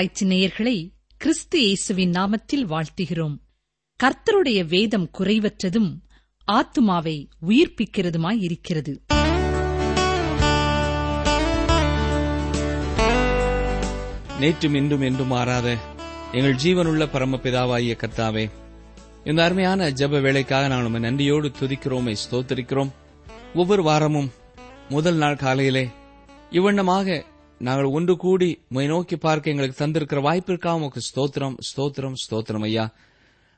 ஆராய்ச்சி நேயர்களை கிறிஸ்து இயேசுவின் நாமத்தில் வாழ்த்துகிறோம். கர்த்தருடைய வேதம் குறைவற்றதும் ஆத்துமாவை உயிர்ப்பிக்கிறதுமாயிருக்கிறது நேற்றும் இன்றும் என்றும் மாறாத எங்கள் ஜீவனுள்ள பரமபிதாவாகிய கர்த்தாவே இந்த அருமையான ஜப வேலைக்காக நாங்கள் உம்மை நன்றியோடு துதிக்கிறோமே ஸ்தோத்திருக்கிறோம். ஒவ்வொரு வாரமும் முதல் நாள் காலையிலே இவ்வண்ணமாக நாங்கள் ஒன்று கூடி உம்மை நோக்கி பார்க்க எங்களுக்கு தந்திருக்கிற வாய்ப்பிற்காக உமக்கு ஸ்தோத்திரம் ஸ்தோத்திரம் ஸ்தோத்திரம் ஐயா.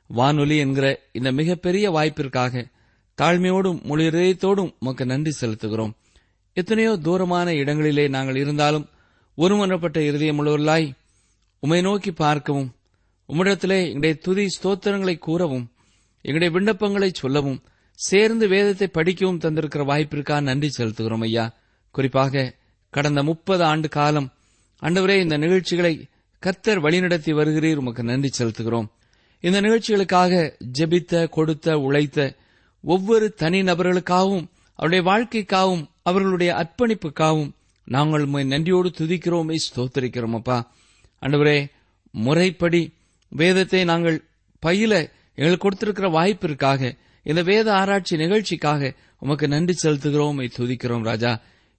வானொலி என்கிற இந்த மிகப்பெரிய வாய்ப்பிற்காக தாழ்மையோடும் முழு இதயத்தோடும் உமக்கு நன்றி செலுத்துகிறோம். எத்தனையோ தூரமான இடங்களிலே நாங்கள் இருந்தாலும் ஒருமனப்பட்ட இருதயமுள்ளவர்களாய் உம்மை நோக்கி பார்க்கவும் உம்மிடத்திலே எங்களுடைய துதி ஸ்தோத்திரங்களை கூறவும் எங்களுடைய விண்ணப்பங்களை சொல்லவும் சேர்ந்து வேதத்தை படிக்கவும் தந்திருக்கிற வாய்ப்பிற்காக நன்றி செலுத்துகிறோம் ஐயா. குறிப்பாக கடந்த முப்பது ஆண்டு காலம் ஆண்டவரே இந்த நிகழ்ச்சிகளை கத்தர் வழிநடத்தி வருகிறீர். உமக்கு நன்றி செலுத்துகிறோம். இந்த நிகழ்ச்சிகளுக்காக ஜெபித்த கொடுத்த உழைத்த ஒவ்வொரு தனி நபர்களுக்காகவும் அவருடைய வாழ்க்கைக்காகவும் அவர்களுடைய அர்ப்பணிப்புக்காகவும் நாங்கள் உண்மை நன்றியோடு துதிக்கிறோமே ஸ்தோத்தரிக்கிறோம் அப்பா. ஆண்டவரே முறைப்படி வேதத்தை நாங்கள் பயில எங்களுக்கு கொடுத்திருக்கிற வாய்ப்பிற்காக இந்த வேத ஆராய்ச்சி நிகழ்ச்சிக்காக உமக்கு நன்றி செலுத்துகிறோம் துதிக்கிறோம் ராஜா.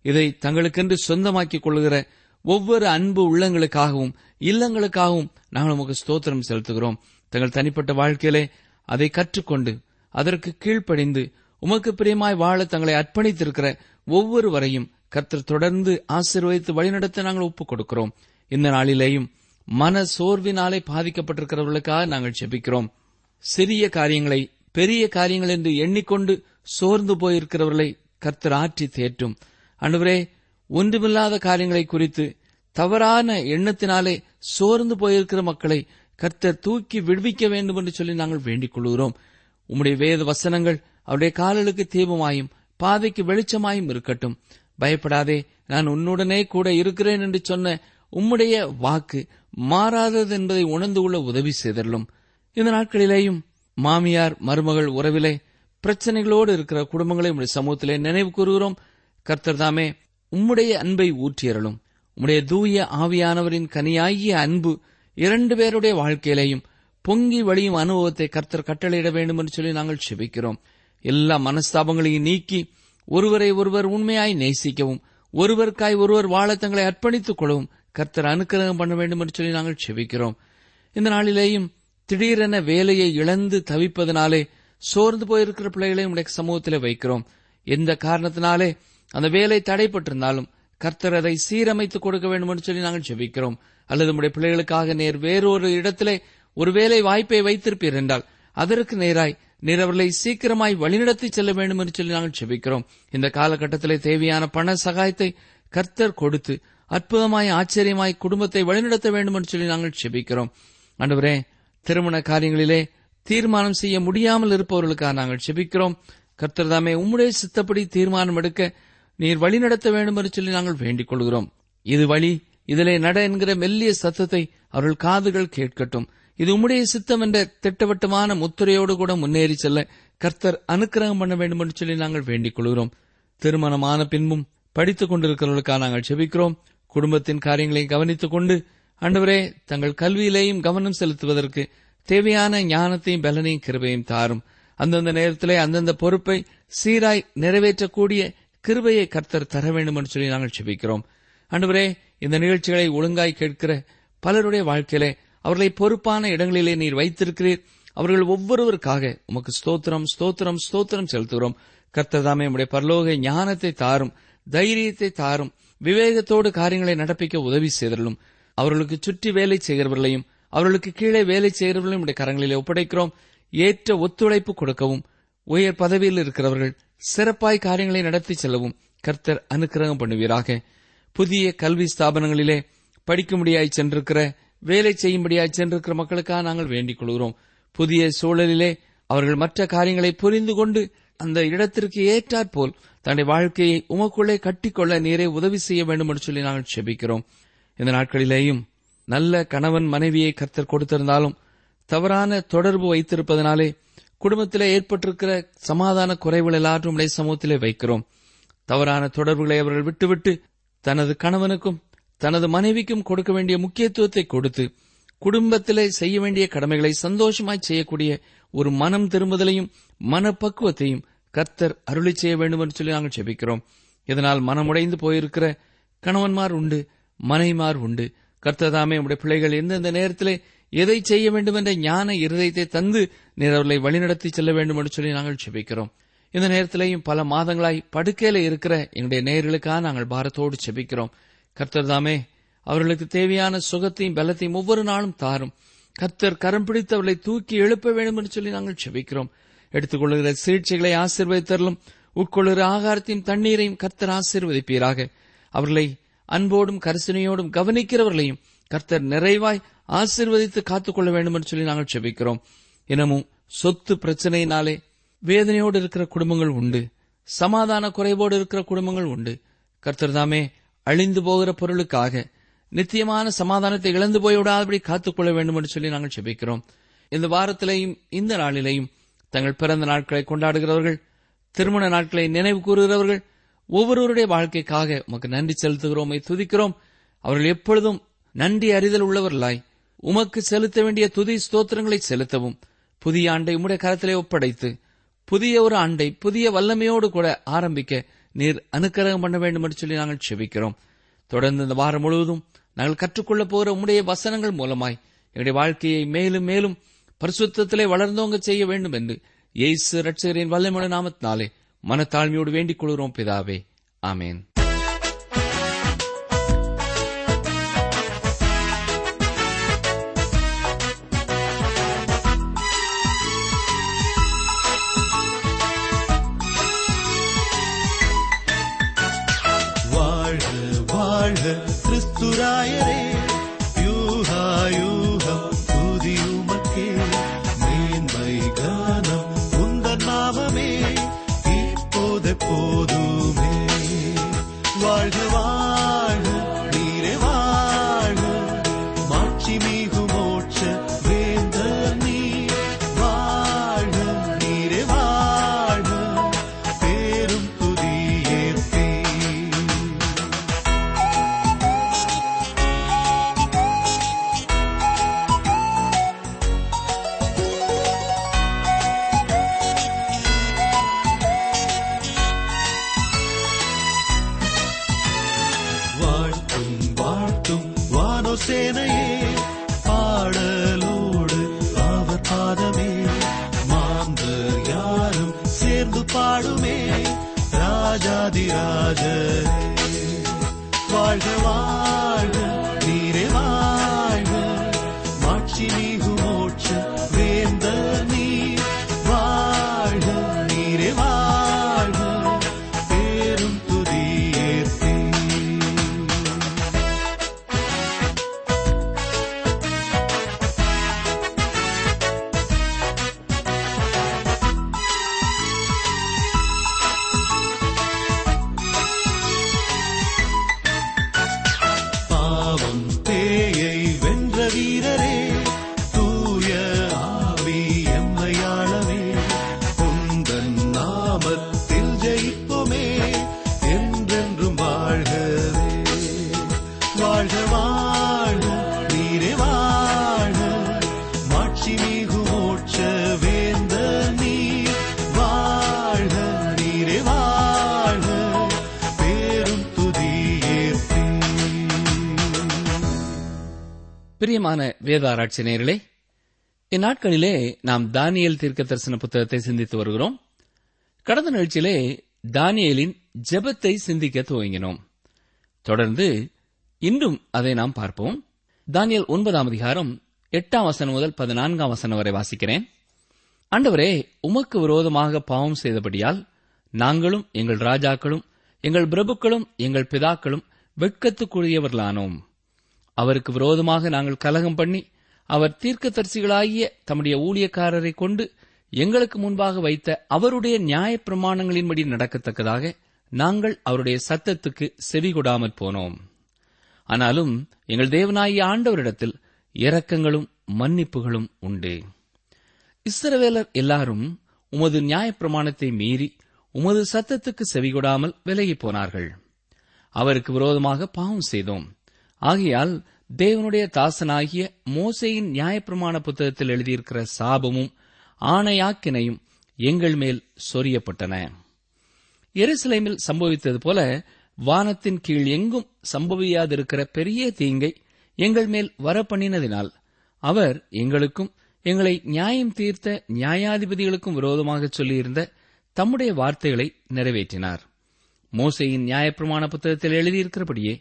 இதை தங்களுக்கென்று சொந்தமாக்கிக் கொள்கிற ஒவ்வொரு அன்பு உள்ளங்களுக்காகவும் இல்லங்களுக்காகவும் நாங்கள் உமக்கு ஸ்தோத்திரம் செலுத்துகிறோம். தங்கள் தனிப்பட்ட வாழ்க்கையிலே அதை கற்றுக்கொண்டு அதற்கு கீழ்ப்படிந்து உமக்கு பிரியமாய் வாழ தங்களை அர்ப்பணித்திருக்கிற ஒவ்வொருவரையும் கர்த்தர் தொடர்ந்து ஆசீர்வதித்து வழிநடத்த நாங்கள் ஒப்புக் கொடுக்கிறோம். இந்த நாளிலேயும் மன சோர்வினாலே பாதிக்கப்பட்டிருக்கிறவர்களுக்காக நாங்கள் செபிக்கிறோம் சிறிய காரியங்களை பெரிய காரியங்கள் என்று எண்ணிக்கொண்டு சோர்ந்து போயிருக்கிறவர்களை கர்த்தர் ஆற்றி தேற்றும். அன்றுவரே ஒன்றுமில்லாத காரியங்களை குறித்து தவறான எண்ணத்தினாலே சோர்ந்து போயிருக்கிற மக்களை கர்த்தர் தூக்கி விடுவிக்க வேண்டும் என்று சொல்லி நாங்கள் வேண்டிக் கொள்கிறோம். உம்முடைய வேத வசனங்கள் அவருடைய காலலுக்கு தீபமாயும் பாதைக்கு வெளிச்சமாயும் இருக்கட்டும். பயப்படாதே நான் உன்னுடனே கூட இருக்கிறேன் என்று சொன்ன உம்முடைய வாக்கு மாறாதது என்பதை உணர்ந்து கொள்ள உதவி செய்தள்ளும் இந்த நாட்களிலேயும் மாமியார் மருமகள் உறவிலே பிரச்சனைகளோடு இருக்கிற குடும்பங்களை உடைய சமூகத்திலே நினைவு கூறுகிறோம். கர்த்தர் தாமே உம்முடைய அன்பை ஊற்றியறலும் உம்முடைய தூய ஆவியானவரின் கனியாகிய அன்பு இரண்டு பேருடைய வாழ்க்கையிலேயும் பொங்கி வழியும் அனுபவத்தை கர்த்தர் கட்டளையிட வேண்டும் என்று சொல்லி நாங்கள் செபிக்கிறோம். எல்லா மனஸ்தாபங்களையும் நீக்கி ஒருவரை ஒருவர் உண்மையாய் நேசிக்கவும் ஒருவருக்காய் ஒருவர் வாழ தங்களை அர்ப்பணித்துக் கொள்ளவும் கர்த்தர் அனுக்கிரகம் பண்ண வேண்டும் என்று சொல்லி நாங்கள் செபிக்கிறோம். இந்த நாளிலேயும் திடீரென வேலையை இழந்து தவிப்பதனாலே சோர்ந்து போயிருக்கிற பிள்ளைகளை உடைய சமூகத்தில் வைக்கிறோம். எந்த காரணத்தினாலே அந்த வேலை தடைப்பட்டிருந்தாலும் கர்த்தர் அதை சீரமைத்துக் கொடுக்க வேண்டும் என்று சொல்லி நாங்கள் ஜெபிக்கிறோம் அல்லது நம்முடைய பிள்ளைகளுக்காக நேர் வேறொரு இடத்திலே ஒரு வேலை வாய்ப்பை வைத்திருப்பீர் என்றால் அதற்கு நேராய் நீர் அவர்களை சீக்கிரமாய் வழிநடத்தி செல்ல வேண்டும் என்று சொல்லி நாங்கள் செபிக்கிறோம். இந்த காலகட்டத்திலே தேவையான பண சகாயத்தை கர்த்தர் கொடுத்து அற்புதமாய் ஆச்சரியமாய் குடும்பத்தை வழிநடத்த வேண்டும் என்று சொல்லி நாங்கள் செபிக்கிறோம். அன்றுவரே திருமண காரியங்களிலே தீர்மானம் செய்ய முடியாமல் இருப்பவர்களுக்காக நாங்கள் செபிக்கிறோம். கர்த்தர் தாமே உம்முடைய சித்தப்படி தீர்மானம் எடுக்க நீர் வழிநடத்த வேண்டும் என்று சொல்லி நாங்கள் வேண்டிக் கொள்கிறோம். இது வழி இதிலே நட என்கிற மெல்லிய சத்தத்தை அவர்கள் காதுகள் கேட்கட்டும். இது உம்முடைய சித்தம் என்ற திட்டவட்டமான முத்திரையோடு கூட முன்னேறி செல்ல கர்த்தர் அனுக்கிரகம் பண்ண வேண்டும் என்று சொல்லி நாங்கள் வேண்டிக் கொள்கிறோம். திருமணமான பின்பும் படித்துக் கொண்டிருக்கிறவர்களுக்காக நாங்கள் செபிக்கிறோம். குடும்பத்தின் காரியங்களையும் கவனித்துக் கொண்டு அண்டவரே தங்கள் கல்வியிலேயும் கவனம் செலுத்துவதற்கு தேவையான ஞானத்தையும் பலனையும் கிருபையும் தாரும். அந்தந்த நேரத்திலே அந்தந்த பொறுப்பை சீராய் நிறைவேற்றக்கூடிய கிருபையை கர்த்தர் தர வேண்டும் என்று சொல்லி நாங்கள் செபிக்கிறோம் அன்றுவரே இந்த நிகழ்ச்சிகளை ஒழுங்காய் கேட்கிற பலருடைய வாழ்க்கையிலே அவர்களை பொறுப்பான இடங்களிலே நீர் வைத்திருக்கிறீர். அவர்கள் ஒவ்வொருவருக்காக உமக்கு ஸ்தோத்திரம் ஸ்தோத்திரம் ஸ்தோத்திரம் செலுத்துகிறோம். கர்த்ததாமே நம்முடைய பரலோக ஞானத்தை தாரும் தைரியத்தை தாரும் விவேகத்தோடு காரியங்களை நடப்பிக்க உதவி செய்தலும் அவர்களுக்கு சுற்றி வேலை செய்கிறவர்களையும் அவர்களுக்கு கீழே வேலை செய்கிறவர்களையும் உடைய கரங்களிலே ஒப்படைக்கிறோம். ஏற்ற ஒத்துழைப்பு கொடுக்கவும் உயர் பதவியில் இருக்கிறவர்கள் சிறப்பாய் காரியங்களை நடத்தி செல்லவும் கர்த்தர் அனுக்கிரகம் பண்ணுவீராக. புதிய கல்வி ஸ்தாபனங்களிலே படிக்கும்படியாய் சென்றிருக்கிற வேலை செய்யும்படியாய் சென்றிருக்கிற மக்களுக்காக நாங்கள் வேண்டிக் கொள்கிறோம். புதிய சூழலிலே அவர்கள் மற்ற காரியங்களை புரிந்து கொண்டு அந்த இடத்திற்கு ஏற்றாற்போல் தன்னுடைய வாழ்க்கையை உமக்குள்ளே கட்டிக்கொள்ள நீரே உதவி செய்ய வேண்டும் என்று சொல்லி நாங்கள் செபிக்கிறோம். இந்த நாட்களிலேயும் நல்ல கணவன் மனைவியை கர்த்தர் கொடுத்திருந்தாலும் தவறான தொடர்பு வைத்திருப்பதனாலே குடும்பத்திலே ஏற்பட்டிருக்கிற சமாதான குறைவுகள் எல்லாற்றும் உடைய சமூகத்திலே வைக்கிறோம். தவறான தொடர்புகளை அவர்கள் விட்டுவிட்டு தனது கணவனுக்கும் தனது மனைவிக்கும் கொடுக்க வேண்டிய முக்கியத்துவத்தை கொடுத்து குடும்பத்திலே செய்ய வேண்டிய கடமைகளை சந்தோஷமாய் செய்யக்கூடிய ஒரு மனம் திரும்புதலையும் மனப்பக்குவத்தையும் கர்த்தர் அருளி செய்ய வேண்டும் என்று சொல்லி நாங்கள் செபிக்கிறோம் இதனால் மனமுடைந்து போயிருக்கிற கணவன்மார் உண்டு மனைமார் உண்டு. கர்த்தர் தாமே உடைய பிள்ளைகள் எந்தெந்த நேரத்திலே எதை செய்ய வேண்டும் என்ற ஞான இருதயத்தை தந்து நீர் அவர்களை வழிநடத்தி செல்ல வேண்டும் என்று சொல்லி நாங்கள் செபிக்கிறோம். இந்த நேரத்திலேயும் பல மாதங்களாய் படுக்கையில இருக்கிற எங்களுடைய நேர்களுக்காக நாங்கள் பாரத்தோடு செபிக்கிறோம். கர்த்தர் தாமே அவர்களுக்கு தேவையான சுகத்தையும் பலத்தையும் ஒவ்வொரு நாளும் தாரும். கர்த்தர் கரம் பிடித்து அவர்களை தூக்கி எழுப்ப வேண்டும் என்று சொல்லி நாங்கள் செபிக்கிறோம். எடுத்துக்கொள்கிற சிகிச்சைகளை ஆசீர்வதித்தரலும் உட்கொள்ளுகிற ஆகாரத்தையும் தண்ணீரையும் கர்த்தர் ஆசீர்வதிப்பீராக. அவர்களை அன்போடும் கரிசனையோடும் கவனிக்கிறவர்களையும் கர்த்தர் நிறைவாய் ஆசிர்வதித்து காத்துக்கொள்ள வேண்டும் என்று சொல்லி நாங்கள் செபிக்கிறோம். எனவும் சொத்து பிரச்சனையினாலே வேதனையோடு இருக்கிற குடும்பங்கள் உண்டு. சமாதான குறைவோடு இருக்கிற குடும்பங்கள் உண்டு. கர்த்தர் தாமே அழிந்து போகிற பொருளுக்காக நித்தியமான சமாதானத்தை இழந்து போய்விடாதபடி காத்துக்கொள்ள வேண்டும் என்று சொல்லி நாங்கள் செபிக்கிறோம். இந்த வாரத்திலேயும் இந்த நாளிலேயும் தங்கள் பிறந்த நாட்களை கொண்டாடுகிறவர்கள் திருமண நாட்களை நினைவு கூறுகிறவர்கள் ஒவ்வொருவருடைய வாழ்க்கைக்காக உமக்கு நன்றி செலுத்துகிறோமை துதிக்கிறோம். அவர்கள் எப்பொழுதும் நன்றி அறிதல் உள்ளவர்களாய் உமக்கு செலுத்த வேண்டிய துதி ஸ்தோத்திரங்களை செலுத்தவும். புதிய ஆண்டை உம்முடைய கரத்திலே ஒப்படைத்து புதிய ஒரு ஆண்டை புதிய வல்லமையோடு கூட ஆரம்பிக்க நீர் அனுக்கிரகம் பண்ண வேண்டும் என்று சொல்லி நாங்கள் செபிக்கிறோம். தொடர்ந்து இந்த வாரம் முழுவதும் நாங்கள் கற்றுக்கொள்ளப் போகிற உம்முடைய வசனங்கள் மூலமாய் எங்களுடைய வாழ்க்கையை மேலும் மேலும் பரிசுத்திலே வளர்ந்தோங்க செய்ய வேண்டும் என்று இயேசு ரட்சகரின் வல்லமுள்ள நாமத்தினாலே மனத்தாழ்மையோடு வேண்டிக் கொள்கிறோம் பிதாவே. ஆமேன். Judah பிரியமான வேதாராய்ச்சி நேர்களே இந்நாட்களிலே நாம் தானியல் தீர்க்க தரிசன புத்தகத்தை சிந்தித்து வருகிறோம். கடந்த நிகழ்ச்சியிலே தானியலின் ஜெபத்தை சிந்திக்க துவங்கினோம். தொடர்ந்து இன்றும் அதை நாம் பார்ப்போம். தானியல் ஒன்பதாம் அதிகாரம் எட்டாம் வசனம் முதல் பதினான்காம் வசனம் வரை வாசிக்கிறேன். ஆண்டவரே உமக்கு விரோதமாக பாவம் செய்தபடியால் நாங்களும் எங்கள் ராஜாக்களும் எங்கள் பிரபுக்களும் எங்கள் பிதாக்களும் வெட்கத்துக்குரியவர்களானோம். அவருக்கு விரோதமாக நாங்கள் கலகம் பண்ணி அவர் தீர்க்கதரிசிகளாகிய தம்முடைய ஊழியக்காரரை கொண்டு எங்களுக்கு முன்பாக வைத்த அவருடைய நியாயப் பிரமாணங்களின்படி நடக்கத்தக்கதாக நாங்கள் அவருடைய சத்தத்துக்கு செவிகொடாமற் போனோம். ஆனாலும் எங்கள் தேவனாகிய ஆண்டவரிடத்தில் இரக்கங்களும் மன்னிப்புகளும் உண்டு. இஸ்ரவேலர் எல்லாரும் உமது நியாயப்பிரமாணத்தை மீறி உமது சத்தத்துக்கு செவிகொடாமல் விலகிப் போனார்கள். அவருக்கு விரோதமாக பாவம் செய்தோம். ஆகையால் தேவனுடைய தாசனாகிய மோசையின் நியாயப்பிரமாண புத்தகத்தில் எழுதியிருக்கிற சாபமும் ஆணையாக்கினையும் எங்கள் மேல் சொரியப்பட்டன எருசலேமில் சம்பவித்தது போல வானத்தின் கீழ் எங்கும் சம்பவியாதிருக்கிற பெரிய தீங்கை எங்கள் மேல் வரப்பண்ணினதினால் அவர் எங்களுக்கும் எங்களை நியாயம் தீர்த்த நியாயாதிபதிகளுக்கும் விரோதமாக சொல்லியிருந்த தம்முடைய வார்த்தைகளை நிறைவேற்றினார். மோசையின் நியாயப்பிரமாண புத்தகத்தில் எழுதியிருக்கிறபடியே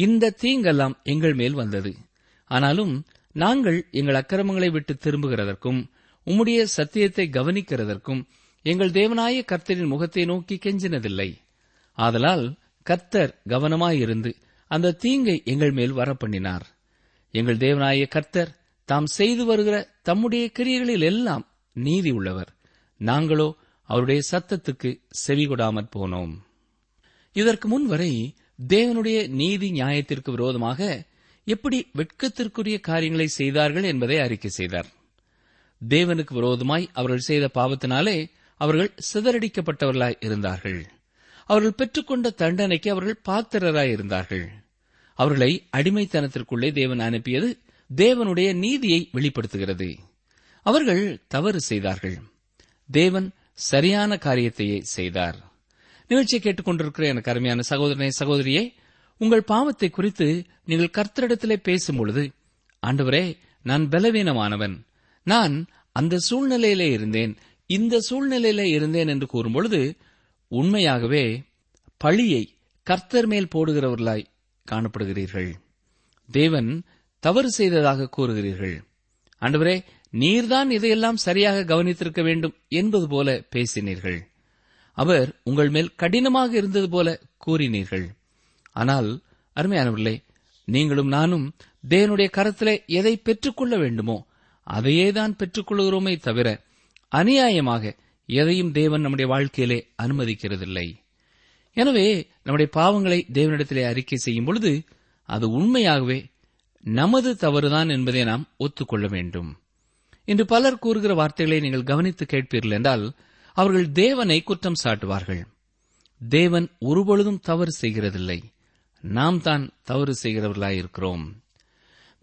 இந்த தீங்கெல்லாம் எங்கள் மேல் வந்தது. ஆனாலும் நாங்கள் எங்கள் அக்கிரமங்களை விட்டு திரும்புகிறதற்கும் உம்முடைய சத்தியத்தை கவனிக்கிறதற்கும் எங்கள் தேவனாய கர்த்தரின் முகத்தை நோக்கி கெஞ்சினதில்லை. ஆதலால் கர்த்தர் கவனமாயிருந்து அந்த தீங்கை எங்கள் மேல் வரப்பண்ணினார். எங்கள் தேவனாய கர்த்தர் தாம் செய்து வருகிற தம்முடைய கிரியைகளில் எல்லாம் நீதி உள்ளவர். நாங்களோ அவருடைய சத்தத்துக்கு செவிகொடாமற் போனோம். இதற்கு முன்வரை தேவனுடைய நீதி நியாயத்திற்கு விரோதமாக எப்படி வெட்கத்திற்குரிய காரியங்களை செய்தார்கள் என்பதை அறிக்கை செய்தார். தேவனுக்கு விரோதமாய் அவர்கள் செய்த பாவத்தினாலே அவர்கள் சிதறடிக்கப்பட்டவர்களாய் இருந்தார்கள். அவர்கள் பெற்றுக்கொண்ட தண்டனைக்கு அவர்கள் பாத்திரராய் இருந்தார்கள். அவர்களை அடிமைத்தனத்திற்குள்ளே தேவன் அனுப்பியது தேவனுடைய நீதியை வெளிப்படுத்துகிறது. அவர்கள் தவறு செய்தார்கள். தேவன் சரியான காரியத்தையே செய்தார். நிகழ்ச்சியை கேட்டுக்கொண்டிருக்கிற எனக்கு அருமையான சகோதரனே சகோதரியே உங்கள் பாவத்தை குறித்து நீங்கள் கர்த்தரிடத்திலே பேசும்பொழுது ஆண்டவரே நான் பலவீனமானவன். நான் அந்த சூழ்நிலையிலே இருந்தேன். இந்த சூழ்நிலையிலே இருந்தேன் என்று கூறும்பொழுது உண்மையாகவே பழியை கர்த்தர் மேல் போடுகிறவர்களாய் காணப்படுகிறீர்கள். தேவன் தவறு செய்ததாக கூறுகிறீர்கள். ஆண்டவரே நீர்தான் இதையெல்லாம் சரியாக கவனித்திருக்க வேண்டும் என்பது போல பேசினீர்கள். அவர் உங்கள் மேல் கடினமாக இருந்தது போல கூறினீர்கள். ஆனால் அருமையானவர்களே நீங்களும் நானும் தேவனுடைய கரத்திலே எதை பெற்றுக்கொள்ள வேண்டுமோ அதையே தான் பெற்றுக்கொள்கிறோமே தவிர அநியாயமாக எதையும் தேவன் நம்முடைய வாழ்க்கையிலே அனுமதிக்கிறதில்லை. எனவே நம்முடைய பாவங்களை தேவனிடத்திலே அறிக்கை செய்யும் பொழுது அது உண்மையாகவே நமது தவறுதான் என்பதை நாம் ஒத்துக்கொள்ள வேண்டும். இன்று பலர் கூறுகிற வார்த்தைகளை நீங்கள் கவனித்து கேட்பீர்கள் என்றால் அவர்கள் தேவனை குற்றம் சாட்டுவார்கள். தேவன் ஒருபொழுதும் தவறு செய்கிறதில்லை. நாம் தான் தவறு செய்கிறவர்களாயிருக்கிறோம்.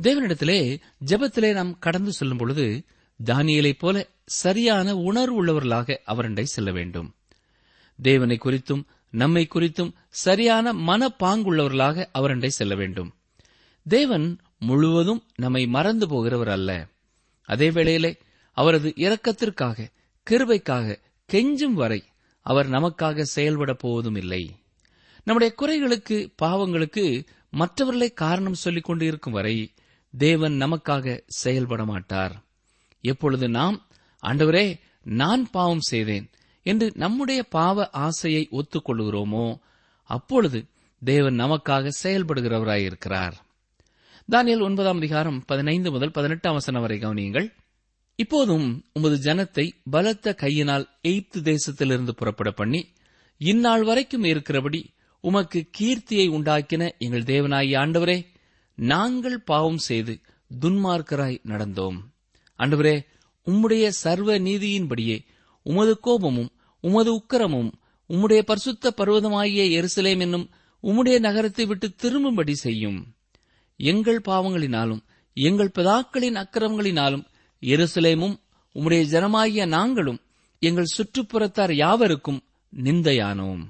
தேவனிடத்திலே ஜபத்திலே நாம் கடந்து செல்லும் பொழுது தானியலைப் போல சரியான உணர்வு உள்ளவர்களாக அவரண்டை செல்ல வேண்டும். தேவனை குறித்தும் நம்மை குறித்தும் சரியான மனப்பாங்குள்ளவர்களாக அவரண்டை செல்ல வேண்டும். தேவன் முழுவதும் நம்மை மறந்து போகிறவர் அல்ல. அதே வேளையிலே அவரது இரக்கத்திற்காக கிருபைக்காக கெஞ்சும் வரை அவர் நமக்காக செயல்பட போவதும் இல்லை நம்முடைய குறைகளுக்கு பாவங்களுக்கு மற்றவர்களை காரணம் சொல்லிக் கொண்டு இருக்கும் வரை தேவன் நமக்காக செயல்பட மாட்டார். எப்பொழுது நாம் ஆண்டவரே நான் பாவம் செய்தேன் என்று நம்முடைய பாவ ஆசையை ஒத்துக்கொள்கிறோமோ அப்பொழுது தேவன் நமக்காக செயல்படுகிறவராயிருக்கிறார். தானியல் ஒன்பதாம் அதிகாரம் பதினைந்து முதல் பதினெட்டாம் வசனம் வரை கவனியுங்கள். இப்போதும் உமது ஜனத்தை பலத்த கையினால் எய்த்து தேசத்திலிருந்து புறப்பட பண்ணி இந்நாள் வரைக்கும் இருக்கிறபடி உமக்கு கீர்த்தியை உண்டாக்கின எங்கள் தேவனாயி ஆண்டவரே நாங்கள் பாவம் செய்து துன்மார்க்கராய் நடந்தோம். ஆண்டவரே உம்முடைய சர்வ நீதியின்படியே உமது கோபமும் உமது உக்கரமும் உம்முடைய பரிசுத்த பர்வதமாகிய எருசலேம் என்னும் உம்முடைய நகரத்தை விட்டு திரும்பும்படி செய்யும். எங்கள் பாவங்களினாலும் எங்கள் பிதாக்களின் அக்கிரமங்களினாலும் எருசலேமும் உம்முடைய ஜனமாகிய நாங்களும் எங்கள் சுற்றுப்புறத்தார் யாவருக்கும் நிந்தையானோம்.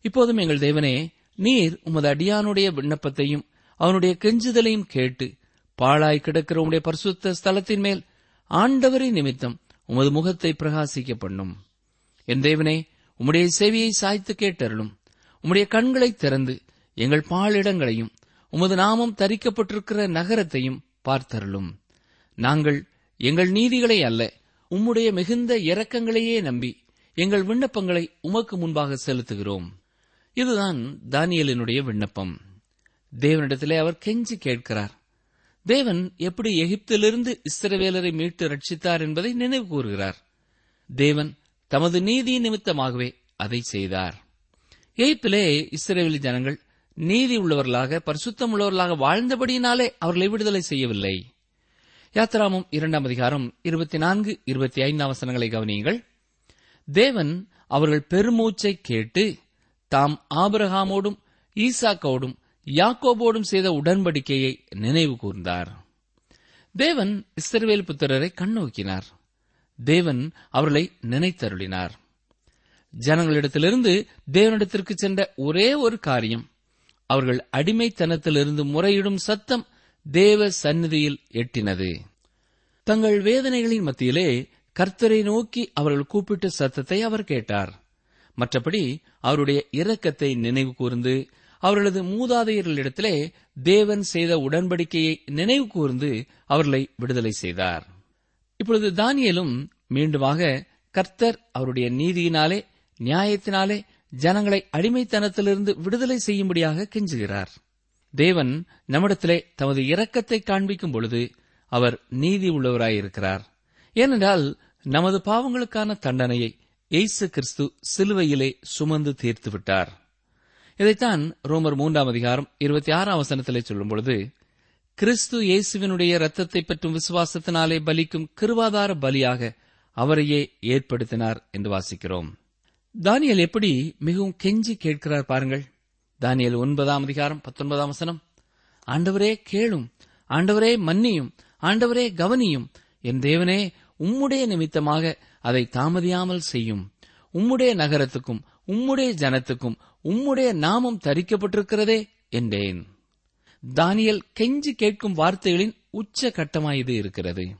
இப்போதும் எங்கள் தேவனே நீர் உமது அடியானுடைய விண்ணப்பத்தையும் அவனுடைய கெஞ்சுதலையும் கேட்டு பாழாய் கிடக்கிற உம்முடைய பரிசுத்த ஸ்தலத்தின் மேல் ஆண்டவரின் நிமித்தம் உமது முகத்தை பிரகாசிக்க பண்ணும் என் தேவனே உம்முடைய செவியை சாய்த்து கேட்டருளும். உம்முடைய கண்களை திறந்து எங்கள் பாலிடங்களையும் உமது நாமம் தரிக்கப்பட்டிருக்கிற நகரத்தையும் பார்த்தருளும். நாங்கள் எங்கள் நீதிகளை அல்ல உம்முடைய மிகுந்த இரக்கங்களையே நம்பி எங்கள் விண்ணப்பங்களை உமக்கு முன்பாக செலுத்துகிறோம். இதுதான் தானியலினுடைய விண்ணப்பம். தேவனிடத்திலே அவர் கெஞ்சி கேட்கிறார். தேவன் எப்படி எகிப்திலிருந்து இஸ்ரவேலரை மீட்டு ரட்சித்தார் என்பதை நினைவு கூறுகிறார். தேவன் தமது நீதி நிமித்தமாகவே அதை செய்தார். எகிப்திலே இஸ்ரேவேலி ஜனங்கள் நீதி உள்ளவர்களாக பரிசுத்தம் உள்ளவர்களாக வாழ்ந்தபடியினாலே அவர்களை விடுதலை செய்யவில்லை. யாத்ராமம் இரண்டாம் அதிகாரம் இருபத்தி நான்கு இருபத்தி ஐந்தாம் வசனங்களை கவனியுங்கள். தேவன் அவர்கள் பெருமூச்சை கேட்டு தாம் ஆபரகாமோடும் ஈசாக்கோடும் யாக்கோபோடும் செய்த உடன்படிக்கையை நினைவு கூர்ந்தார். தேவன் இஸ்ரவேல் புத்திரரை கண்ணோக்கினார். தேவன் அவர்களை நினைத்தருளினார். ஜனங்களிடத்திலிருந்து தேவனிடத்திற்கு சென்ற ஒரே ஒரு காரியம் அவர்கள் அடிமைத்தனத்திலிருந்து முறையிடும் சத்தம் தேவ சந்நிதியில் எட்டினது. தங்கள் வேதனைகளின் மத்தியிலே கர்த்தரை நோக்கி அவர்கள் கூப்பிட்ட சத்தத்தை அவர் கேட்டார். மற்றபடி அவருடைய இரக்கத்தை நினைவு கூர்ந்து அவர்களது மூதாதையர்களிடத்திலே தேவன் செய்த உடன்படிக்கையை நினைவு கூர்ந்து அவர்களை விடுதலை செய்தார். இப்பொழுது தானியலும் மீண்டுமாக கர்த்தர் அவருடைய நீதியினாலே நியாயத்தினாலே ஜனங்களை அடிமைத்தனத்திலிருந்து விடுதலை செய்யும்படியாக கெஞ்சுகிறார். தேவன் நம்மிடத்திலே தமது இரக்கத்தை காண்பிக்கும் பொழுது அவர் நீதி உள்ளவராயிருக்கிறார். ஏனென்றால் நமது பாவங்களுக்கான தண்டனையை இயேசு கிறிஸ்து சிலுவையிலே சுமந்து தீர்த்து விட்டார். இதைத்தான் ரோமர் மூன்றாம் அதிகாரம் இருபத்தி ஆறாம் வசனத்திலே சொல்லும் பொழுது கிறிஸ்து இயேசுவினுடைய ரத்தத்தை பற்றும் விசுவாசத்தினாலே பலிக்கும் கிருவாதார பலியாக அவரையே ஏற்படுத்தினார் என்று வாசிக்கிறோம். தானியல் எப்படி மிகவும் கெஞ்சி கேட்கிறார் பாருங்கள். தானியல் ஒன்பதாம் அதிகாரம் பத்தொன்பதாம் வசனம். ஆண்டவரே கேளும் ஆண்டவரே மன்னியும் ஆண்டவரே கவனியும். என் தேவனே உம்முடைய நிமித்தமாக அதை தாமதியாமல் செய்யும். உம்முடைய நகரத்துக்கும் உம்முடைய ஜனத்துக்கும் உம்முடைய நாமம் தரிக்கப்பட்டிருக்கிறதே என்றேன். தானியல் கெஞ்சி கேட்கும் வார்த்தைகளின் உச்ச கட்டமாய் இருக்கிறது.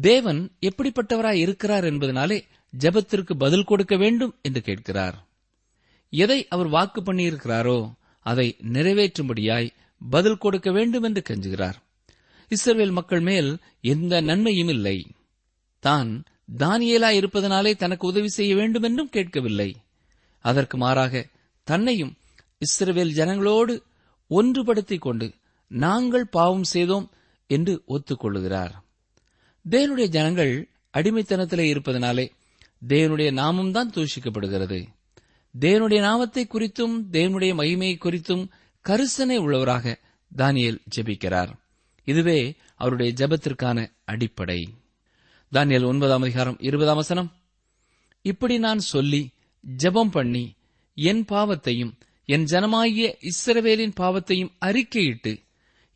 தேவன் எப்படிப்பட்டவராய் இருக்கிறார் என்பதனாலே ஜெபத்திற்கு பதில் கொடுக்க வேண்டும் என்று கேட்கிறார். எதை அவர் வாக்கு பண்ணியிருக்கிறாரோ அதை நிறைவேற்றும்படியாய் பதில் கொடுக்க வேண்டும் என்று கெஞ்சுகிறார். இஸ்ரேல் மக்கள் மேல் எந்த நன்மையும் இல்லை. தான் தானியலா இருப்பதனாலே தனக்கு உதவி செய்ய வேண்டும் என்றும் கேட்கவில்லை. அதற்கு மாறாக தன்னையும் இஸ்ரேல் ஜனங்களோடு ஒன்றுபடுத்திக் கொண்டு நாங்கள் பாவம் செய்தோம் என்று ஒத்துக்கொள்ளுகிறார். தேவனுடைய ஜனங்கள் அடிமைத்தனத்திலே இருப்பதனாலே தேவனுடைய நாமம்தான் தூஷிக்கப்படுகிறது. தேவனுடைய நாமத்தை குறித்தும் தேவனுடைய மகிமையை குறித்தும் கரிசனை உள்ளவராக தானியல் ஜெபிக்கிறார். இதுவே அவருடைய ஜெபத்திற்கான அடிப்படை. தானியல் ஒன்பதாம் அதிகாரம் இருபதாம் வசனம். இப்படி நான் சொல்லி ஜெபம் பண்ணி என் பாவத்தையும் என் ஜனமாகிய இஸ்ரவேலின் பாவத்தையும் அறிக்கையிட்டு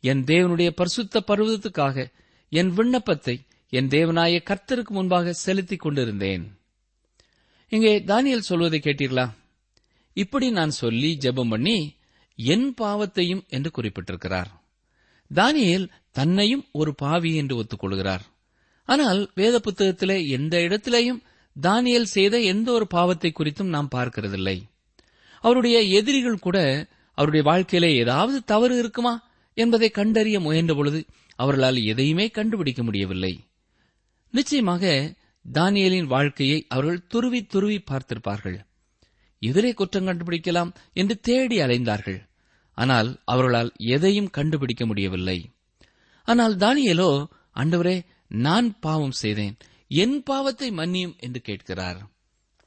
என் தேவனுடைய பரிசுத்த பருவத்துக்காக என் விண்ணப்பத்தை என் தேவனாய கர்த்தருக்கு முன்பாக செலுத்திக் கொண்டிருந்தேன். இங்கே தானியல் சொல்வதை கேட்டீர்களா? இப்படி நான் சொல்லி ஜெபம் பண்ணி என் பாவத்தையும் என்று குறிப்பிட்டிருக்கிறார். தானியேல் தன்னையும் ஒரு பாவி என்று ஒத்துக்கொள்கிறார். ஆனால் வேத புத்தகத்திலே எந்த இடத்திலேயும் தானியல் செய்த எந்த ஒரு பாவத்தை குறித்தும் நாம் பார்க்கிறதில்லை. அவருடைய எதிரிகள் கூட அவருடைய வாழ்க்கையிலே ஏதாவது தவறு இருக்குமா என்பதை கண்டறிய முயன்ற பொழுது அவர்களால் எதையுமே கண்டுபிடிக்க முடியவில்லை. நிச்சயமாக தானியலின் வாழ்க்கையை அவர்கள் துருவி துருவி பார்த்திருப்பார்கள். எதிரே குற்றம் கண்டுபிடிக்கலாம் என்று தேடி அலைந்தார்கள். ஆனால் அவர்களால் எதையும் கண்டுபிடிக்க முடியவில்லை. ஆனால் தானியலோ அண்டவரே நான் பாவம் செய்தேன். என் பாவத்தை மன்னியும் என்று கேட்கிறார்.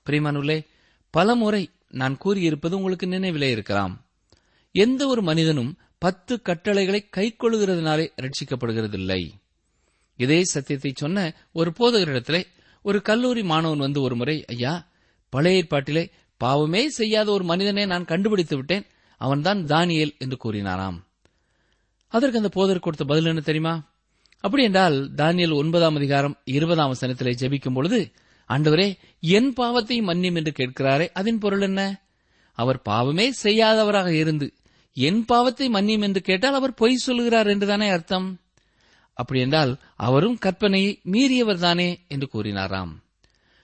பிரிமானுள்ளே பலமுறை நான் கூறியிருப்பது உங்களுக்கு நினைவிலே இருக்கலாம். எந்த ஒரு மனிதனும் பத்து கட்டளைகளை கைக்கொள்கிறதுனாலே ரட்சிக்கப்படுகிறதில்லை. இதே சத்தியத்தை சொன்ன ஒரு போதகரிடத்திலே ஒரு கல்லூரி மாணவன் வந்து ஒரு முறை ஐயா பழைய ஏற்பாட்டிலே பாவமே செய்யாத ஒரு மனிதனை நான் கண்டுபிடித்து விட்டேன். அவன்தான் தானியல் என்று கூறினாராம். அதற்கு அந்த போதர் கொடுத்த பதில் என்ன தெரியுமா? அப்படி என்றால் தானியல் ஒன்பதாம் அதிகாரம் இருபதாம் வசனத்திலே ஜெபிக்கும் பொழுது ஆண்டவரே என் பாவத்தை மன்னியும் என்று கேட்கிறாரே அதன் பொருள் என்ன? அவர் பாவமே செய்யாதவராக இருந்து என் பாவத்தை மன்னியும் என்று கேட்டால் அவர் பொய் சொல்கிறார் என்றுதானே அர்த்தம்? அப்படி என்றால் அவரும் கற்பனையை மீறியவர்தானே என்று கூறினாராம்.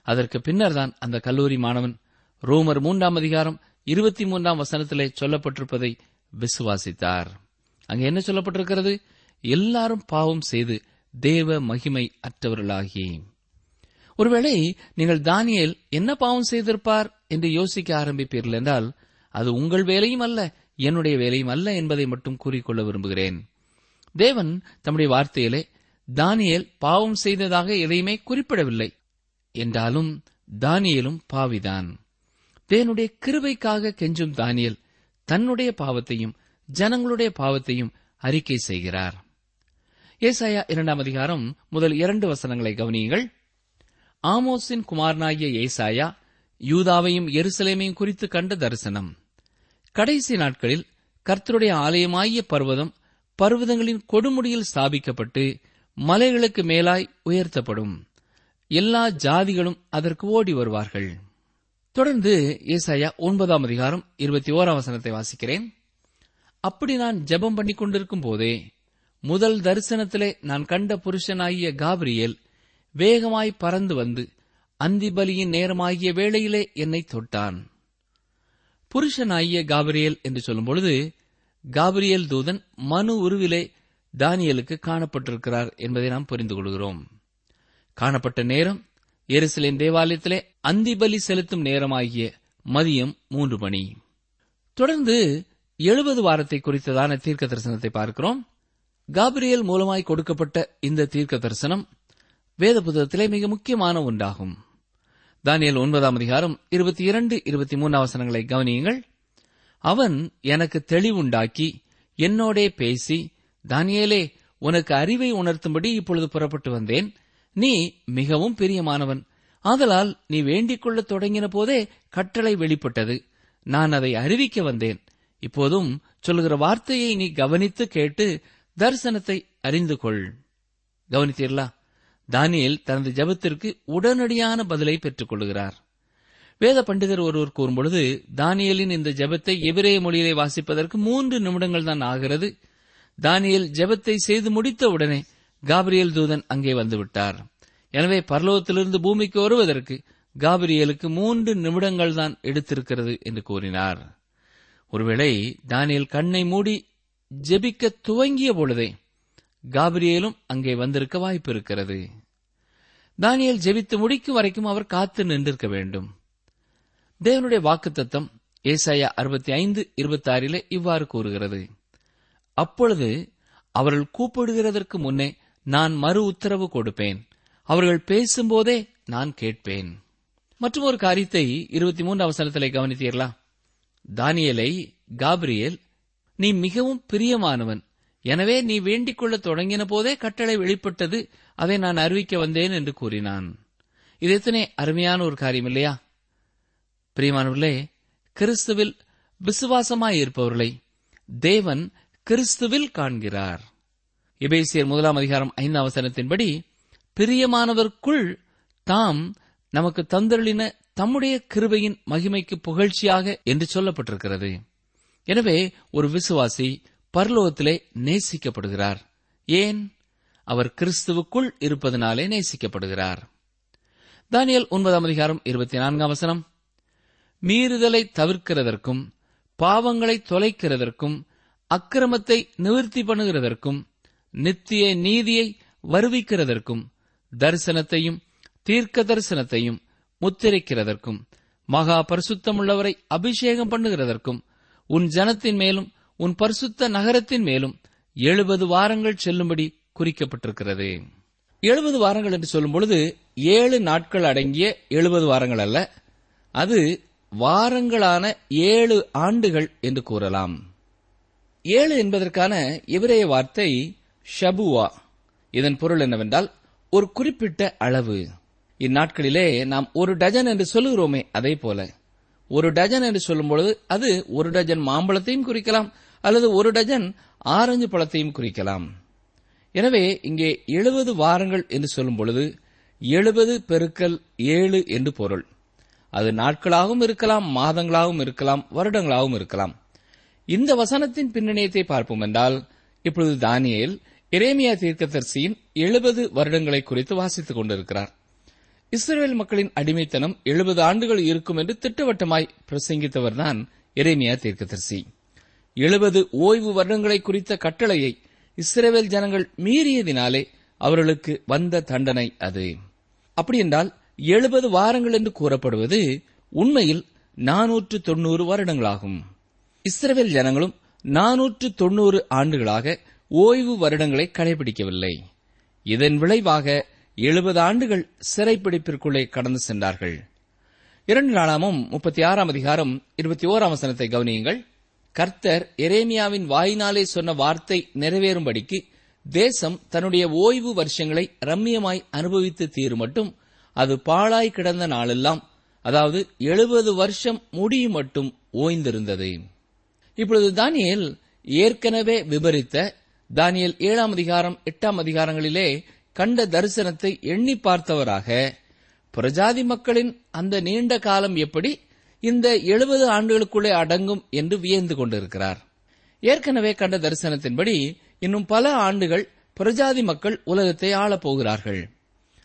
அதற்கு பின்னர்தான் அந்த கல்லூரி மாணவன் ரோமர் மூன்றாம் அதிகாரம் இருபத்தி மூன்றாம் வசனத்திலே சொல்லப்பட்டிருப்பதை விசுவாசித்தார். அங்கு என்ன சொல்லப்பட்டிருக்கிறது? எல்லாரும் பாவம் செய்து தேவ மகிமை அற்றவர்களாகி. ஒருவேளை நீங்கள் தானியேல் என்ன பாவம் செய்திருப்பார் என்று யோசிக்க ஆரம்பிப்பீர்கள் என்றால் அது உங்கள் வேலையும் அல்ல என்னுடைய வேலையும் அல்ல என்பதை மட்டும் கூறிக்கொள்ள விரும்புகிறேன். தேவன் தம்முடைய வார்த்தையிலே தானியேல் பாவம் செய்ததாக எதையுமே குறிப்பிடவில்லை என்றாலும் தானியேலும் பாவிதான். தேனுடைய கிருபைக்காக கெஞ்சும் தானியல் தன்னுடைய பாவத்தையும் ஜனங்களுடைய பாவத்தையும் அறிக்கை செய்கிறார். ஏசாயா இரண்டாம் அதிகாரம் முதல் இரண்டு வசனங்களை கவனியுங்கள். ஆமோஸின் குமாரனாகிய ஏசாயா யூதாவையும் எருசலேமையும் குறித்து கண்ட தரிசனம். கடைசி நாட்களில் கர்த்தருடைய ஆலயமாகிய பர்வதம் பர்வதங்களின் கொடுமுடியில் ஸ்தாபிக்கப்பட்டு மலைகளுக்கு மேலாய் உயர்த்தப்படும். எல்லா ஜாதிகளும் அதற்கு ஓடி வருவார்கள். தொடர்ந்து ஏசாயா ஒன்பதாம் அதிகாரம் இருபத்தி ஓராம் வசனத்தை வாசிக்கிறேன். அப்படி நான் ஜெபம் பண்ணிக் கொண்டிருக்கும் போதே முதல் தரிசனத்திலே நான் கண்ட புருஷனாகிய காபிரியல் வேகமாய் பறந்து வந்து அந்திபலியின் நேரமாகிய வேளையிலே என்னை தொட்டான். புருஷனாகிய காபிரியல் என்று சொல்லும்பொழுது காபிரியல் தூதன் மனு உருவிலே தானியலுக்கு காணப்பட்டிருக்கிறார் என்பதை நாம் புரிந்து கொள்கிறோம். காணப்பட்ட நேரம் எருசலேம் தேவாலயத்திலே அந்திபலி செலுத்தும் நேரமாகிய மதியம் மூன்று மணி. தொடர்ந்து எழுபது வாரத்தை குறித்ததான தீர்க்க தரிசனத்தை பார்க்கிறோம். காபிரியல் மூலமாய் கொடுக்கப்பட்ட இந்த தீர்க்க தரிசனம் வேத புத்தகத்திலே மிக முக்கியமான ஒன்றாகும். தானியல் ஒன்பதாம் அதிகாரம் இருபத்தி இரண்டு இருபத்தி மூன்று அவசரங்களை கவனியுங்கள். அவன் எனக்கு தெளிவுண்டாக்கி என்னோடே பேசி தானியலே உனக்கு அறிவை உணர்த்தும்படி இப்பொழுது புறப்பட்டு வந்தேன். நீ மிகவும் பிரியமானவன். ஆதலால் நீ வேண்டிக் கொள்ளத் தொடங்கின போதே கட்டளை வெளிப்பட்டது. நான் அதை அறிவிக்க வந்தேன். இப்போதும் சொல்லுகிற வார்த்தையை நீ கவனித்து கேட்டு தரிசனத்தை அறிந்து கொள். கவனித்தீர்களா? தானியல் தனது ஜெபத்திற்கு உடனடியான பதிலை பெற்றுக் கொள்கிறார். வேத பண்டிதர் ஒருவர் கூறும்பொழுது தானியலின் இந்த ஜெபத்தை எபிரேய மொழியிலே வாசிப்பதற்கு மூன்று நிமிடங்கள் தான் ஆகிறது. தானியல் ஜெபத்தை செய்து முடித்த உடனே காபிரியல் தூதன் அங்கே வந்துவிட்டார். எனவே பரலோகத்திலிருந்து பூமிக்கு வருவதற்கு காபிரியலுக்கு மூன்று நிமிடங்கள் தான் எடுத்திருக்கிறது என்று கூறினார். ஒருவேளை தானியல் கண்ணை மூடி ஜெபிக்க துவங்கிய பொழுதே காபிரியலும் அங்கே வந்திருக்க வாய்ப்பு இருக்கிறது தானியல் ஜெபித்து முடிக்கும் வரைக்கும் அவர் காத்து நின்றிருக்க வேண்டும். தேவனுடைய வாக்குத்தத்தம் ஏசாயா அறுபத்தி ஐந்து இருபத்தி இவ்வாறு கூறுகிறது. அப்பொழுது அவர்கள் கூப்பிடுகிறதற்கு முன்னே நான் மறு உத்தரவு கொடுப்பேன். அவர்கள் பேசும்போதே நான் கேட்பேன். மற்றும் ஒரு காரியத்தை இருபத்தி மூன்று அவசரத்திலே கவனித்தீர்களா? தானியலை காபிரியல் நீ மிகவும் பிரியமானவன். எனவே நீ வேண்டிக் கொள்ள தொடங்கின போதே கட்டளை வெளிப்பட்டது. அதை நான் அறிவிக்க வந்தேன் என்று கூறினான். இது எத்தனை அருமையான ஒரு காரியம் இல்லையா? பிரியமானவர்களே கிறிஸ்துவில் விசுவாசமாயிருப்பவர்களை தேவன் கிறிஸ்துவில் காண்கிறார். எபேசியர் முதலாம் அதிகாரம் ஐந்தாம் அவசரத்தின்படி பிரியமானவர்க்குள் தாம் நமக்கு தந்தருளின தம்முடைய கிருபையின் மகிமைக்கு புகழ்ச்சியாக என்று சொல்லப்பட்டிருக்கிறது. எனவே ஒரு விசுவாசி பரலோகத்திலே நேசிக்கப்படுகிறார். ஏன்? அவர் கிறிஸ்துவுக்குள் இருப்பதனாலே நேசிக்கப்படுகிறார். தானியல் ஒன்பதாம் அதிகாரம் இருபத்தி நான்காம் வசனம். மீறுதலை தவிர்க்கிறதற்கும் பாவங்களை தொலைக்கிறதற்கும் அக்கிரமத்தை நிவர்த்தி பண்ணுகிறதற்கும் நித்திய நீதியை வருவிக்கிறதற்கும் தரிசனத்தையும் தீர்க்க தரிசனத்தையும் முத்திரைக்கிறதற்கும் மகா பரிசுத்தமுள்ளவரை அபிஷேகம் பண்ணுகிறதற்கும் உன் ஜனத்தின் மேலும் உன் பரிசுத்த நகரத்தின் மேலும் எழுபது வாரங்கள் செல்லும்படி குறிக்கப்பட்டிருக்கிறது. எழுபது வாரங்கள் என்று சொல்லும் பொழுது ஏழு நாட்கள் அடங்கிய எழுபது வாரங்கள் அல்ல அது வாரங்களான ஏழு ஆண்டுகள் என்று கூறலாம். ஏழு என்பதற்கான இவரைய வார்த்தை ஷபுவா. இதன் பொருள் என்னவென்றால் ஒரு குறிப்பிட்ட அளவு. இந்நாட்களிலே நாம் ஒரு டஜன் என்று சொல்லுகிறோமே அதே போல. ஒரு டஜன் என்று சொல்லும்பொழுது அது ஒரு டஜன் மாம்பழத்தையும் குறிக்கலாம் அல்லது ஒரு டஜன் ஆரஞ்சு பழத்தையும் குறிக்கலாம். எனவே இங்கே எழுபது வாரங்கள் என்று சொல்லும் பொழுது எழுபது பெருக்கல் ஏழு என்று பொருள். அது நாட்களாகவும் இருக்கலாம் மாதங்களாகவும் இருக்கலாம் வருடங்களாகவும் இருக்கலாம். இந்த வசனத்தின் பின்னணியத்தை பார்ப்போம் என்றால் இப்பொழுது தானியேல் எரேமியா தீர்க்கதரிசியின் எழுபது வருடங்களை குறித்து வாசித்துக் கொண்டிருக்கிறார். இஸ்ரேல் மக்களின் அடிமைத்தனம் எழுபது ஆண்டுகள் இருக்கும் என்று திட்டவட்டமாய் பிரசங்கித்தவர்தான் எரேமியா தீர்க்கதரிசி. எழுபது ஓய்வு வருடங்களை குறித்த கட்டளையை இஸ்ரேல் ஜனங்கள் மீறியதினாலே அவர்களுக்கு வந்த தண்டனை அது. அப்படியென்றால் எழுபது வாரங்கள் என்று கூறப்படுவது உண்மையில் நானூற்று தொன்னூறு வருடங்களாகும். இஸ்ரேல் ஜனங்களும் நானூற்று தொன்னூறு ஆண்டுகளாக ஓய்வு வருடங்களை கடைபிடிக்கவில்லை. இதன் விளைவாக எழுபது ஆண்டுகள் சிறைப்பிடிப்பிற்குள்ளே கடந்து சென்றார்கள். இரண்டு நாளாமும் முப்பத்தி ஆறாம் அதிகாரம் இருபத்தி ஓராம் வசனத்தை கவனியுங்கள். கர்த்தர் எரேமியாவின் வாயினாலே சொன்ன வார்த்தை நிறைவேறும்படிக்கு தேசம் தன்னுடைய ஓய்வு வருஷங்களை ரம்மியமாய் அனுபவித்து தீரும் மட்டும் அது பாழாய் கிடந்த நாளெல்லாம் அதாவது எழுபது வருஷம் முடியும் மட்டும் ஓய்ந்திருந்தது. இப்பொழுது தானியல் ஏற்கனவே விபரித்த தானியல் ஏழாம் அதிகாரம் எட்டாம் அதிகாரங்களிலே கண்ட தரிசனத்தை எண்ணி பார்த்தவராக பிரஜாதி மக்களின் அந்த நீண்ட காலம் எப்படி இந்த எழுபது ஆண்டுகளுக்குள்ளே அடங்கும் என்று வியந்து கொண்டிருக்கிறார். ஏற்கனவே கண்ட தரிசனத்தின்படி இன்னும் பல ஆண்டுகள் பிரஜாதி மக்கள் உலகத்தை ஆளப் போகிறார்கள்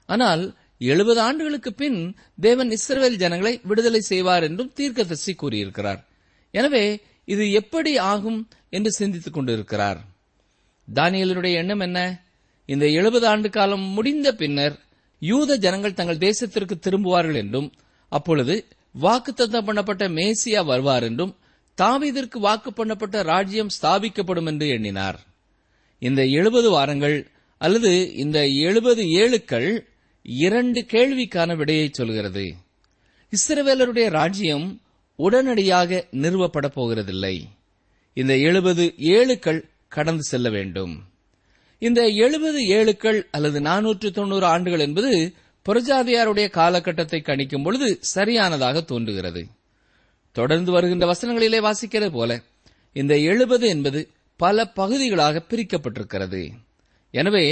ஆனால் எழுபது ஆண்டுகளுக்கு பின் தேவன் இஸ்ரவேல் ஜனங்களை விடுதலை செய்வார் என்றும் தீர்க்கதர்சி கூறியிருக்கிறார். எனவே இது எப்படி ஆகும் என்று சிந்தித்துக் கொண்டிருக்கிறார். தானியலினுடைய எண்ணம் என்ன? இந்த எழுபது ஆண்டு காலம் முடிந்த பின்னர் யூத ஜனங்கள் தங்கள் தேசத்திற்கு திரும்புவார்கள் என்றும் அப்பொழுது வாக்குத்தத்தம் பண்ணப்பட்ட மேசியா வருவார் என்றும் தாவீதிற்கு வாக்கு பண்ணப்பட்ட ராஜ்யம் ஸ்தாபிக்கப்படும் என்று எண்ணினார். இந்த எழுபது வாரங்கள் அல்லது இந்த எழுபது ஏழுக்கள் இரண்டு கேள்விக்கான விடையை சொல்கிறது. இஸ்ரவேலருடைய ராஜ்யம் உடனடியாக நிறுவப்பட போகிறதில்லை. இந்த எழுபது ஏழுக்கள் கடந்து செல்ல வேண்டும். இந்த எழுபது ஏழுக்கள் அல்லது நானூற்று தொண்ணூறு ஆண்டுகள் என்பது புரஜாதியாருடைய காலகட்டத்தை கணிக்கும் பொழுது சரியானதாக தோன்றுகிறது. தொடர்ந்து வருகின்ற வசனங்களிலே வாசிக்கிறது போல இந்த எழுபது என்பது பல பகுதிகளாக பிரிக்கப்பட்டிருக்கிறது. எனவே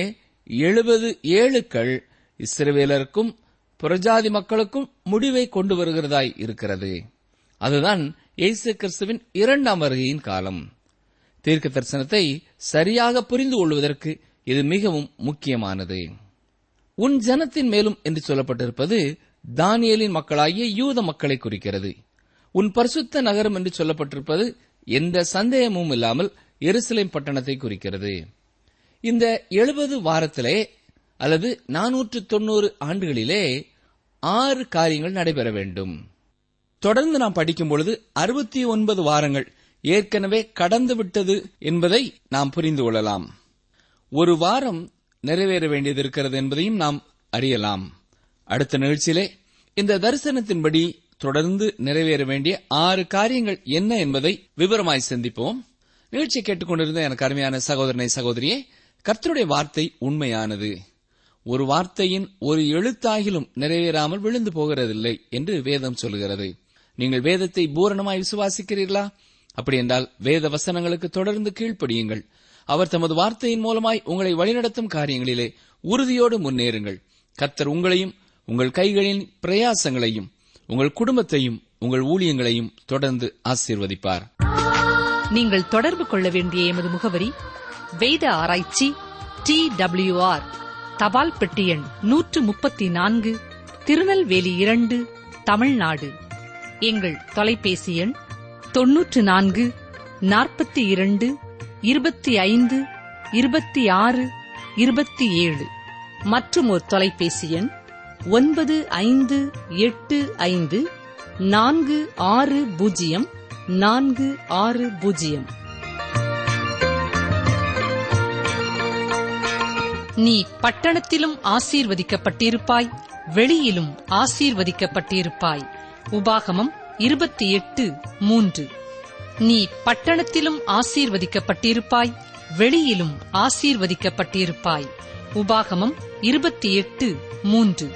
எழுபது ஏழுக்கள் இஸ்ரவேலருக்கும் புரஜாதி மக்களுக்கும் முடிவை கொண்டு வருகிறதாய் இருக்கிறது. அதுதான் இயேசு கிறிஸ்துவின் இரண்டாம் வருகையின் காலம். தீர்க்க தரிசனத்தை சரியாக புரிந்து கொள்வதற்கு இது மிகவும் முக்கியமானது. உன் ஜனத்தின் மேலும் என்று சொல்லப்பட்டிருப்பது தானியலின் மக்களாகிய யூத மக்களை குறிக்கிறது. உன் பரிசுத்த நகரம் என்று சொல்லப்பட்டிருப்பது எந்த சந்தேகமும் இல்லாமல் எருசலேம் பட்டணத்தை குறிக்கிறது. இந்த எழுபது வாரத்திலே அல்லது நானூற்று தொண்ணூறு ஆண்டுகளிலே ஆறு காரியங்கள் நடைபெற வேண்டும். தொடர்ந்து நாம் படிக்கும் பொழுது அறுபத்தி ஒன்பது வாரங்கள் ஏற்கனவே கடந்து விட்டது என்பதை நாம் புரிந்து கொள்ளலாம். ஒரு வாரம் நிறைவேற வேண்டியது இருக்கிறது என்பதையும் நாம் அறியலாம். அடுத்த நிகழ்ச்சியிலே இந்த தரிசனத்தின்படி தொடர்ந்து நிறைவேற வேண்டிய ஆறு காரியங்கள் என்ன என்பதை விவரமாய் சிந்திப்போம். நிகழ்ச்சியை கேட்டுக்கொண்டிருந்த எனக்கு அருமையான சகோதரனை சகோதரியே கர்த்தருடைய வார்த்தை உண்மையானது. ஒரு வார்த்தையின் ஒரு எழுத்தாகிலும் நிறைவேறாமல் விழுந்து போகிறதில்லை என்று வேதம் சொல்கிறது நீங்கள் வேதத்தை பூரணமாய் விசுவாசிக்கிறீர்களா? அப்படி என்றால் வேத வசனங்களுக்கு தொடர்ந்து கீழ்ப்படியுங்கள். அவர் தமது வார்த்தையின் மூலமாய் உங்களை வழிநடத்தும் காரியங்களிலே உறுதியோடு முன்னேறுங்கள். கத்தர் உங்களையும் உங்கள் கைகளின் பிரயாசங்களையும் உங்கள் குடும்பத்தையும் உங்கள் ஊழியங்களையும் தொடர்ந்து ஆசீர்வதிப்பார். நீங்கள் தொடர்பு கொள்ள வேண்டிய எமது முகவரி வேத ஆராய்ச்சி டி டபிள்யூ ஆர் தபால் பெட்டி எண் நூற்று முப்பத்தி நான்கு திருநெல்வேலி இரண்டு தமிழ்நாடு. எங்கள் தொலைபேசி எண் தொன்னூற்று நான்கு நாற்பத்தி இரண்டு இருபத்தி ஐந்து இருபத்தி ஆறு இருபத்தி ஏழு மற்றும் ஒரு தொலைபேசி எண் ஒன்பது ஐந்து எட்டு ஐந்து நான்கு ஆறு பூஜ்ஜியம் நான்கு ஆறு பூஜ்ஜியம். நீ பட்டணத்திலும் ஆசீர்வதிக்கப்பட்டிருப்பாய் வெளியிலும் ஆசீர்வதிக்கப்பட்டிருப்பாய். உபாகமம் இருபத்தி எட்டு மூன்று. நீ பட்டணத்திலும் ஆசீர்வதிக்கப்பட்டிருப்பாய் வெளியிலும் ஆசீர்வதிக்கப்பட்டிருப்பாய். உபாகமம் இருபத்தி எட்டு மூன்று.